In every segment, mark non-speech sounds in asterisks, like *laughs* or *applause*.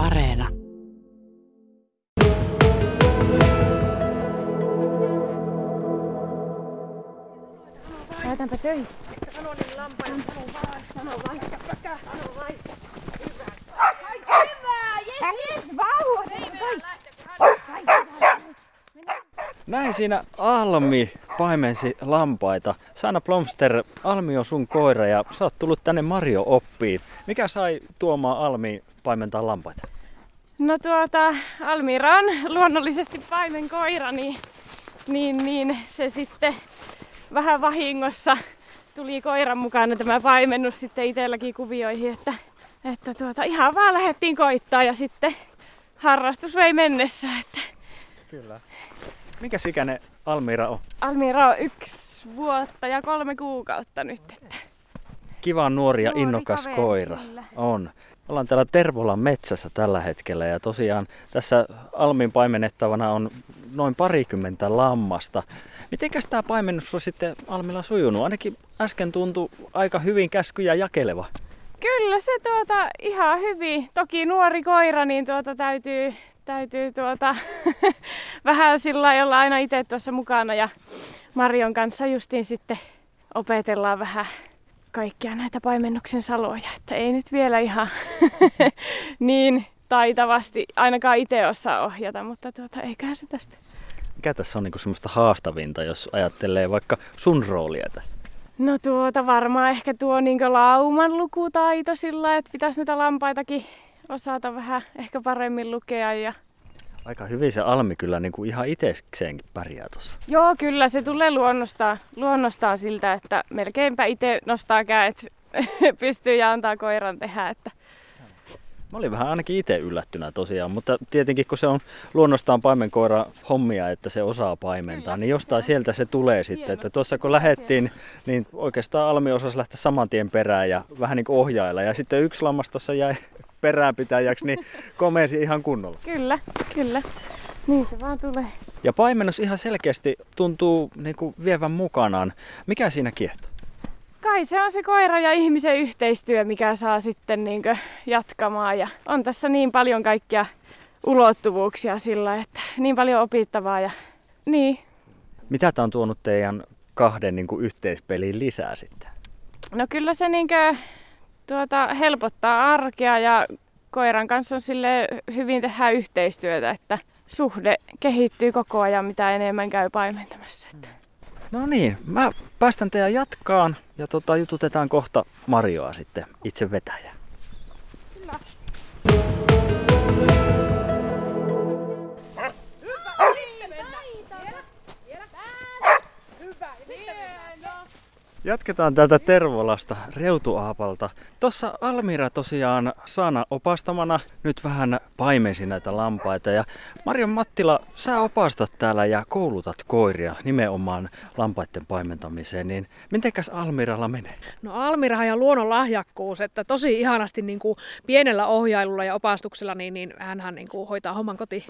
Areena. Lähdetäänpä töihin. Sano niin lampaille, sano vaan, sano vaan, sano vaan. Vauva! Näin siinä Almi paimensi lampaita. Saana Plomster, Almi on sun koira ja sä oot tullut tänne Mario oppiin. Mikä sai tuomaan Almi paimentaa lampaita? No tuota, Almira on luonnollisesti paimen koira, niin, niin, niin se sitten vähän vahingossa tuli koiran mukana tämä paimennus sitten itselläkin kuvioihin, että, että tuota, ihan vaan lähdettiin koittaa ja sitten harrastus vei mennessä. Että Kyllä. Mikä ikäinen Almira on? Almira on yksi vuotta ja kolme kuukautta nyt. Että. Kiva nuori ja Nuori innokas kaveri, koira. kyllä. On. Ollaan täällä Tervolan metsässä tällä hetkellä ja tosiaan tässä Almin paimennettavana on noin parikymmentä lammasta. Mitenkäs tämä paimennus on sitten Almilla sujunut? Ainakin äsken tuntui aika hyvin käskyjä jakeleva. Kyllä se tuota ihan hyvin. Toki nuori koira, niin tuota täytyy, täytyy tuota *laughs* vähän sillä olla aina itse tuossa mukana ja Marion kanssa justiin sitten opetellaan vähän kaikkia näitä paimennuksen saloja, että ei nyt vielä ihan *laughs* niin taitavasti ainakaan itse osaa ohjata, mutta tuota, eiköhän se tästä. Mikä tässä on niinku semmoista haastavinta, jos ajattelee vaikka sun roolia tässä? No tuota varmaan ehkä tuo niin lauman lukutaito sillä, että pitäisi näitä lampaitakin osata vähän ehkä paremmin lukea. Ja... Aika hyvin se Almi kyllä niinku ihan itsekseenkin pärjää tuossa. Joo, kyllä se tulee luonnostaan, luonnostaan siltä, että melkeinpä itse nostaa kädet *laughs* pystyy ja antaa koiran tehdä. Että... Mä olin vähän ainakin itse yllättynä tosiaan, mutta tietenkin kun se on luonnostaan paimenkoira hommia, että se osaa paimentaa, Kyllä, niin jostain se- sieltä se tulee sitten. Että hienosti tuossa se kun lähettiin, niin oikeastaan Almi osasi lähteä saman tien perään ja vähän niin kuin ohjailla. Ja sitten yksi lammas tuossa jäi peräänpitäjäksi, niin komensi ihan kunnolla. Kyllä, kyllä. Niin se vaan tulee. Ja paimennus ihan selkeästi tuntuu niin kuin vievän mukanaan. Mikä siinä kiehtoo? Kai se on se koira ja ihmisen yhteistyö, mikä saa sitten niin jatkamaan. Ja on tässä niin paljon kaikkia ulottuvuuksia sillä, että niin paljon opittavaa. Ja... Niin, Mitä tämä on tuonut teidän kahden niin kuin yhteispeliin lisää sitten? no kyllä se niin tuota, helpottaa arkea ja koiran kanssa on sille hyvin tehdä yhteistyötä, että suhde kehittyy koko ajan, mitä enemmän käy paimentamassa. Että. No niin, mä päästän teidän jatkaan ja tota, jututetaan kohta Marjoa sitten itse vetäjä. Jatketaan täältä Tervolasta, Reutuaapalta. Tuossa Almira tosiaan Saana opastamana nyt vähän paimensi näitä lampaita. Ja Marjan Mattila, sä opastat täällä ja koulutat koiria nimenomaan lampaiden paimentamiseen. Niin mitenkäs Almiralla menee? No Almirahan ja luonnon lahjakkuus, että tosi ihanasti niin kuin pienellä ohjailulla ja opastuksella, niin, niin hänhän niin kuin hoitaa homman kotiin.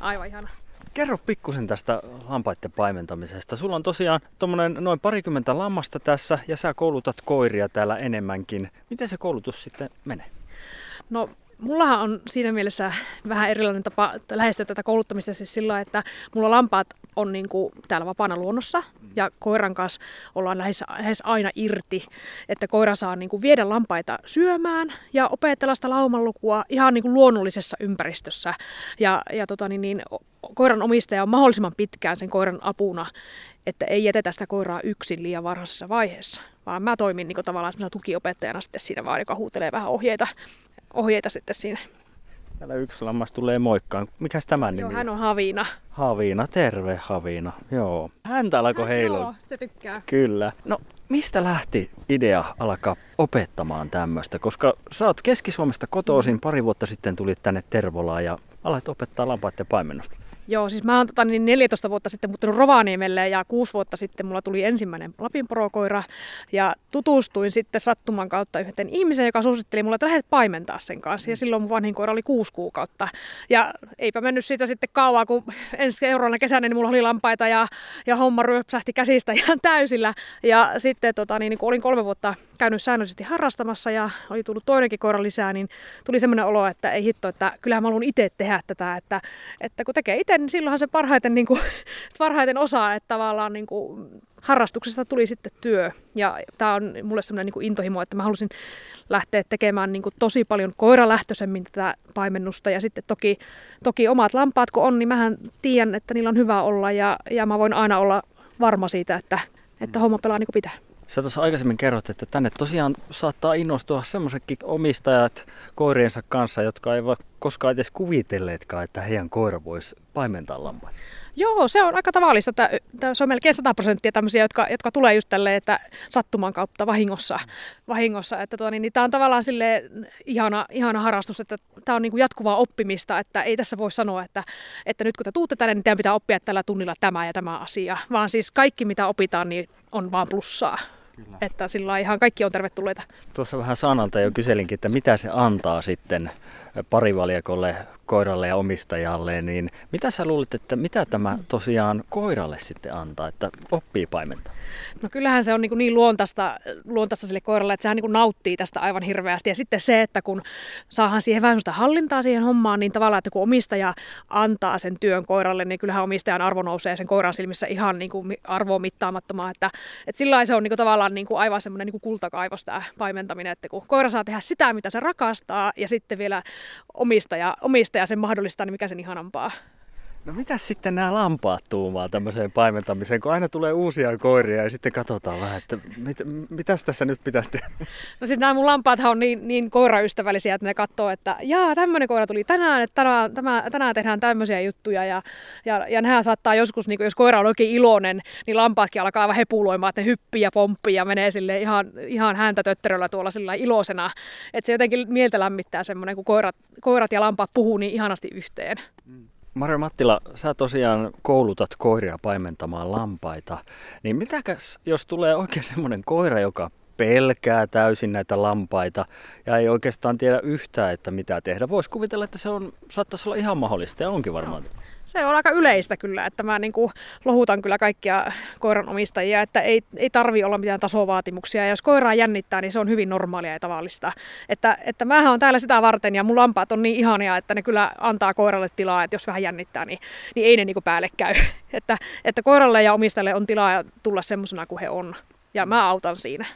Aivan ihana. Kerro pikkusen tästä lampaiden paimentamisesta. Sulla on tosiaan tommonen noin parikymmentä lammasta tässä ja sä koulutat koiria täällä enemmänkin. Miten se koulutus sitten menee? No mullahan on siinä mielessä vähän erilainen tapa lähestyä tätä kouluttamista siis sillä että mulla lampaat on niin kuin täällä vapaana luonnossa ja koiran kanssa ollaan lähes, lähes aina irti, että koira saa niin kuin viedä lampaita syömään ja opetella sitä laumanlukua ihan niin kuin luonnollisessa ympäristössä. Ja, ja tota, niin, niin, koiran omistaja on mahdollisimman pitkään sen koiran apuna, että ei jätetä sitä koiraa yksin liian varhaisessa vaiheessa, vaan mä toimin niin kuin tavallaan tukiopettajana sitten siinä vaan, joka huutelee vähän ohjeita, ohjeita sitten siinä. Täällä yksi lammas tulee moikkaan. Mikäs tämä nimi Joo, hän on Havina. Haviina, terve Haviina. Joo. Häntä alkoi heilua. Joo, se tykkää. Kyllä. No, mistä lähti idea alkaa opettamaan tämmöistä? Koska sä oot Keski-Suomesta kotoisin, pari vuotta sitten tulit tänne Tervolaan ja aloit opettaa lampaiden paimennusta. Joo, siis mä oon tota, niin 14 vuotta sitten muuttanut Rovaniemelle ja 6 vuotta sitten mulla tuli ensimmäinen Lapinporokoira ja tutustuin sitten sattuman kautta yhteen ihmiseen, joka suositteli mulle, että lähdet paimentaa sen kanssa. Ja silloin mun vanhin koira oli 6 kuukautta. Ja eipä mennyt siitä sitten kauaa, kun ensi seuraavana kesänä niin mulla oli lampaita ja, ja homma ryöpsähti käsistä ihan täysillä. Ja sitten tota, niin, kun olin kolme vuotta käynyt säännöllisesti harrastamassa ja oli tullut toinenkin koira lisää, niin tuli semmoinen olo, että ei hitto, että kyllähän mä haluan itse tehdä tätä, että, että kun tekee itse, niin silloinhan se parhaiten, niin kuin, *laughs* parhaiten osaa, että tavallaan niin kuin, harrastuksesta tuli sitten työ. Ja tämä on mulle semmoinen niin intohimo, että mä halusin lähteä tekemään niin kuin tosi paljon koiralähtöisemmin tätä paimennusta. Ja sitten toki, toki omat lampaat kun on, niin mähän tiedän, että niillä on hyvä olla ja, ja mä voin aina olla varma siitä, että, että homma pelaa niin kuin pitää. Sä tuossa aikaisemmin kerrot, että tänne tosiaan saattaa innostua semmoisetkin omistajat koiriensa kanssa, jotka eivät koskaan edes kuvitelleetkaan, että heidän koira voisi paimentaa lampaita. Joo, se on aika tavallista. Että se on melkein 100 prosenttia tämmöisiä, jotka, jotka tulee just tälleen, että sattuman kautta vahingossa. vahingossa. Että tuo, niin, niin tämä on tavallaan sille ihana, ihana harrastus, että tämä on niin kuin jatkuvaa oppimista, että ei tässä voi sanoa, että, että nyt kun te tuutte tänne, niin teidän pitää oppia tällä tunnilla tämä ja tämä asia. Vaan siis kaikki, mitä opitaan, niin on vaan plussaa. Kyllä. Että sillä ihan kaikki on tervetulleita. Tuossa vähän sanalta jo kyselinkin, että mitä se antaa sitten parivaljakolle koiralle ja omistajalle, niin mitä sä luulet, että mitä tämä tosiaan koiralle sitten antaa, että oppii paimentaa? No kyllähän se on niin, niin luontaista, luontaista sille koiralle, että sehän niin nauttii tästä aivan hirveästi. Ja sitten se, että kun saahan siihen vähän sitä hallintaa siihen hommaan, niin tavallaan, että kun omistaja antaa sen työn koiralle, niin kyllähän omistajan arvo nousee sen koiran silmissä ihan niin kuin mittaamattomaan. Että, että sillä se on niin kuin tavallaan niin kuin aivan semmoinen niin kultakaivos tämä paimentaminen, että kun koira saa tehdä sitä, mitä se rakastaa, ja sitten vielä omistaja, omistaja sen mahdollistaa, niin mikä sen ihanampaa. No mitä sitten nämä lampaat tuumaa tämmöiseen paimentamiseen, kun aina tulee uusia koiria ja sitten katsotaan vähän, että mit, mitäs tässä nyt pitäisi tehdä? No siis nämä mun lampaathan on niin, niin koiraystävällisiä, että ne katsoo, että jaa, tämmöinen koira tuli tänään, että tänään, tämä, tänään tehdään tämmöisiä juttuja ja, ja, ja nehän saattaa joskus, niin jos koira on oikein iloinen, niin lampaatkin alkaa aivan hepuloimaan, että ne hyppii ja pomppii ja menee sille ihan, ihan häntä tötteröllä tuolla sillä iloisena. Että se jotenkin mieltä lämmittää semmoinen, kun koirat, koirat ja lampaat puhuu niin ihanasti yhteen. Mm. Marja Mattila, sä tosiaan koulutat koiria paimentamaan lampaita. Niin mitäkäs, jos tulee oikein semmoinen koira, joka pelkää täysin näitä lampaita ja ei oikeastaan tiedä yhtään, että mitä tehdä. Voisi kuvitella, että se on, saattaisi olla ihan mahdollista ja onkin varmaan. No. Se on aika yleistä kyllä, että mä niin kuin lohutan kyllä kaikkia koiranomistajia, että ei, ei tarvi olla mitään tasovaatimuksia. Ja jos koiraa jännittää, niin se on hyvin normaalia ja tavallista. Että, että mähän on täällä sitä varten ja mun lampaat on niin ihania, että ne kyllä antaa koiralle tilaa, että jos vähän jännittää, niin, niin ei ne niin kuin päälle käy. *laughs* Että, että koiralle ja omistajalle on tilaa tulla semmoisena kuin he on. Ja mä autan siinä.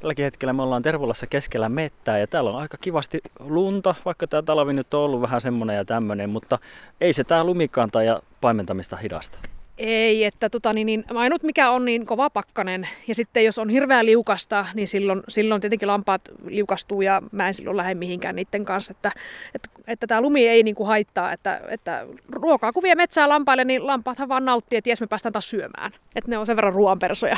Tälläkin hetkellä me ollaan Tervolassa keskellä mettää ja täällä on aika kivasti lunta, vaikka tämä talvi nyt on ollut vähän semmoinen ja tämmöinen, mutta ei se tämä lumikanta ja paimentamista hidasta. Ei, että tota, niin, niin, ainut mikä on niin kova pakkanen ja sitten jos on hirveä liukasta, niin silloin, silloin tietenkin lampaat liukastuu ja mä en silloin lähde mihinkään niiden kanssa. Että, että, että tämä lumi ei niin kuin haittaa, että, että ruokaa kuvia metsää lampaille, niin lampaathan vaan nauttii, että jes me päästään taas syömään. Että ne on sen verran ruoanpersoja.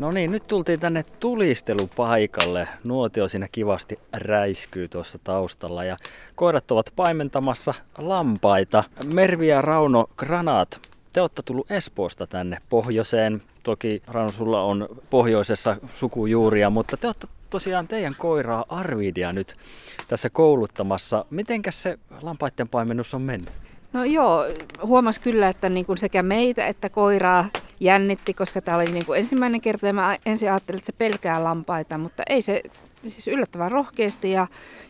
No niin, nyt tultiin tänne tulistelupaikalle. Nuotio siinä kivasti räiskyy tuossa taustalla ja koirat ovat paimentamassa lampaita. Mervi ja Rauno Granat, te olette tullut Espoosta tänne pohjoiseen. Toki Rauno, sulla on pohjoisessa sukujuuria, mutta te olette tosiaan teidän koiraa Arvidia nyt tässä kouluttamassa. Mitenkäs se lampaiden paimennus on mennyt? No joo, huomas kyllä, että niin kuin sekä meitä että koiraa jännitti, koska tämä oli niin kuin ensimmäinen kerta ja mä ensin ajattelin, että se pelkää lampaita, mutta ei se siis yllättävän rohkeasti ja,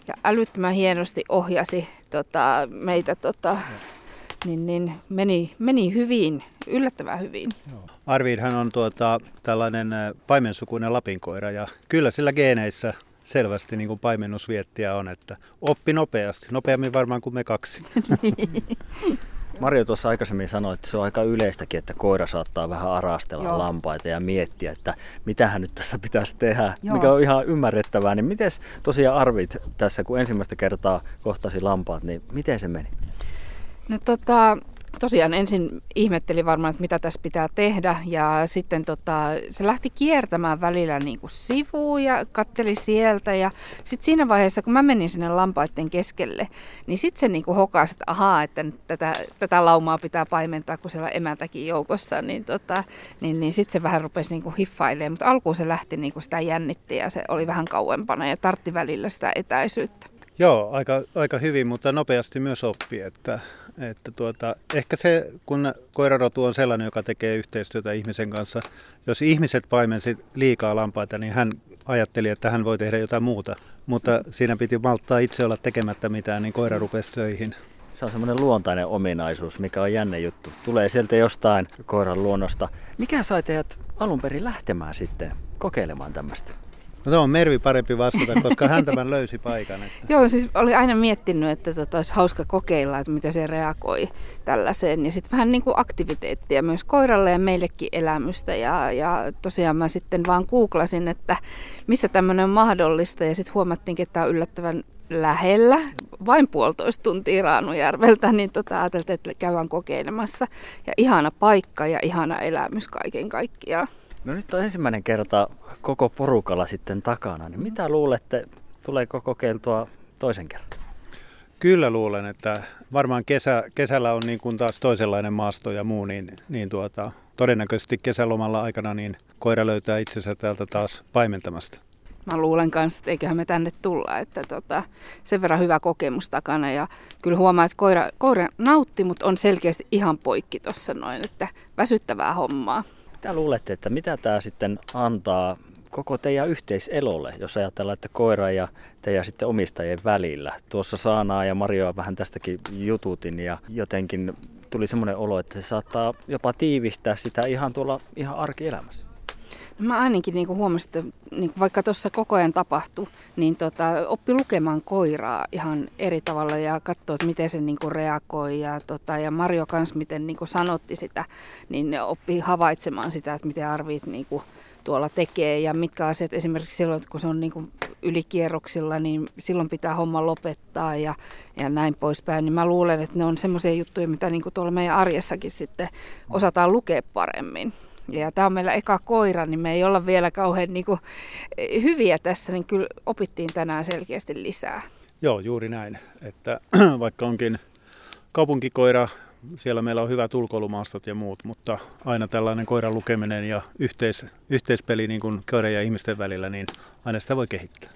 ja älyttömän hienosti ohjasi tota, meitä, tota, niin, niin meni, meni hyvin, yllättävän hyvin. Arvidhan on tuota, tällainen paimensukuinen lapinkoira ja kyllä sillä geeneissä selvästi niin kuin paimennusviettiä on, että oppi nopeasti, nopeammin varmaan kuin me kaksi. *laughs* *laughs* Marjo tuossa aikaisemmin sanoi, että se on aika yleistäkin, että koira saattaa vähän arastella Joo. lampaita ja miettiä, että mitä hän nyt tässä pitäisi tehdä, Joo. mikä on ihan ymmärrettävää. Niin miten tosiaan arvit tässä, kun ensimmäistä kertaa kohtasi lampaat, niin miten se meni? No tota, tosiaan ensin ihmetteli varmaan, että mitä tässä pitää tehdä ja sitten tota, se lähti kiertämään välillä niin kuin sivuun ja katteli sieltä ja sitten siinä vaiheessa, kun mä menin sinne lampaiden keskelle, niin sitten se niin kuin hokasi, että ahaa, että tätä, tätä laumaa pitää paimentaa, kun siellä on joukossa, niin, tota, niin, niin sitten se vähän rupesi niin kuin hiffailemaan, mutta alkuun se lähti niin kuin sitä jännitti ja se oli vähän kauempana ja tartti välillä sitä etäisyyttä. Joo, aika, aika hyvin, mutta nopeasti myös oppi, että että tuota, ehkä se, kun koirarotu on sellainen, joka tekee yhteistyötä ihmisen kanssa, jos ihmiset paimensi liikaa lampaita, niin hän ajatteli, että hän voi tehdä jotain muuta. Mutta siinä piti malttaa itse olla tekemättä mitään, niin koira rupesi töihin. Se on semmoinen luontainen ominaisuus, mikä on jänne juttu. Tulee sieltä jostain koiran luonnosta. Mikä sai teidät alun perin lähtemään sitten kokeilemaan tämmöistä? No on Mervi parempi vastata, koska hän tämän löysi paikan. Että. Joo, siis oli aina miettinyt, että tota, olisi hauska kokeilla, että miten se reagoi tällaiseen. Ja sitten vähän niin kuin aktiviteettia myös koiralle ja meillekin elämystä. Ja, ja tosiaan mä sitten vaan googlasin, että missä tämmöinen on mahdollista. Ja sitten huomattiin, että tämä on yllättävän lähellä, vain puolitoista tuntia Raanujärveltä, niin tota, ajateltiin, että käydään kokeilemassa. Ja ihana paikka ja ihana elämys kaiken kaikkiaan. No nyt on ensimmäinen kerta koko porukalla sitten takana, niin mitä luulette, tuleeko kokeiltua toisen kerran? Kyllä luulen, että varmaan kesä, kesällä on niin kuin taas toisenlainen maasto ja muu, niin, niin tuota, todennäköisesti kesälomalla aikana niin koira löytää itsensä täältä taas paimentamasta. Mä luulen kanssa, että eiköhän me tänne tulla, että tota, sen verran hyvä kokemus takana ja kyllä huomaa, että koira, koira nautti, mutta on selkeästi ihan poikki tuossa noin, että väsyttävää hommaa. Mitä luulette, että mitä tämä sitten antaa koko teidän yhteiselolle, jos ajatellaan, että koira ja teidän sitten omistajien välillä. Tuossa Saanaa ja Marjoa vähän tästäkin jututin ja jotenkin tuli semmoinen olo, että se saattaa jopa tiivistää sitä ihan tuolla ihan arkielämässä. Mä ainakin niin huomasin, että niin vaikka tuossa koko ajan tapahtui, niin tota, oppi lukemaan koiraa ihan eri tavalla ja katsoa, että miten se niin reagoi. Ja, tota, ja Marjo kanssa, miten niin sanotti sitä, niin oppi havaitsemaan sitä, että miten arvit niin tuolla tekee ja mitkä asiat esimerkiksi silloin, kun se on niin kuin ylikierroksilla, niin silloin pitää homma lopettaa ja, ja näin poispäin. Niin mä luulen, että ne on semmoisia juttuja, mitä niin kuin tuolla meidän arjessakin sitten osataan lukea paremmin. Ja tämä on meillä eka koira, niin me ei olla vielä kauhean niin kuin, hyviä tässä, niin kyllä opittiin tänään selkeästi lisää. Joo, juuri näin. Että *clears throat* vaikka onkin kaupunkikoira siellä meillä on hyvät ulkoilumaastot ja muut, mutta aina tällainen koiran lukeminen ja yhteis, yhteispeli niin kuin koiran ja ihmisten välillä, niin aina sitä voi kehittää.